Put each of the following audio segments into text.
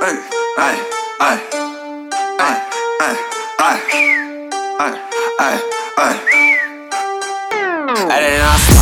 Hey, hey, hey, hey, hey, hey, hey, hey, hey. I didn't know.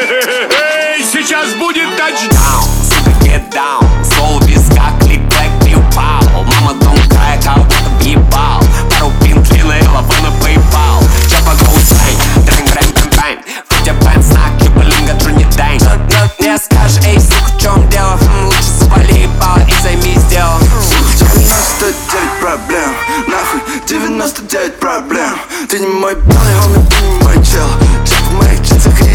Эй, сейчас будет тачдаун! down, сука, get down. Сол виска, клик, блэк, пипал Мама дом края, кого-то въебал. Пару пин, длинная лава на PayPal Чапа гоусайн, трэнг, брэм, бэм, бэм Футя бэм, знак, чупалинга, джуни дэнг Не скажешь, эй, сука, в чем дело? Хм, лучше свали ебало и займись делом. 99 проблем, нахуй 99 проблем. Ты не мой белый, он ты не мой чел. Чек в моих джинсах и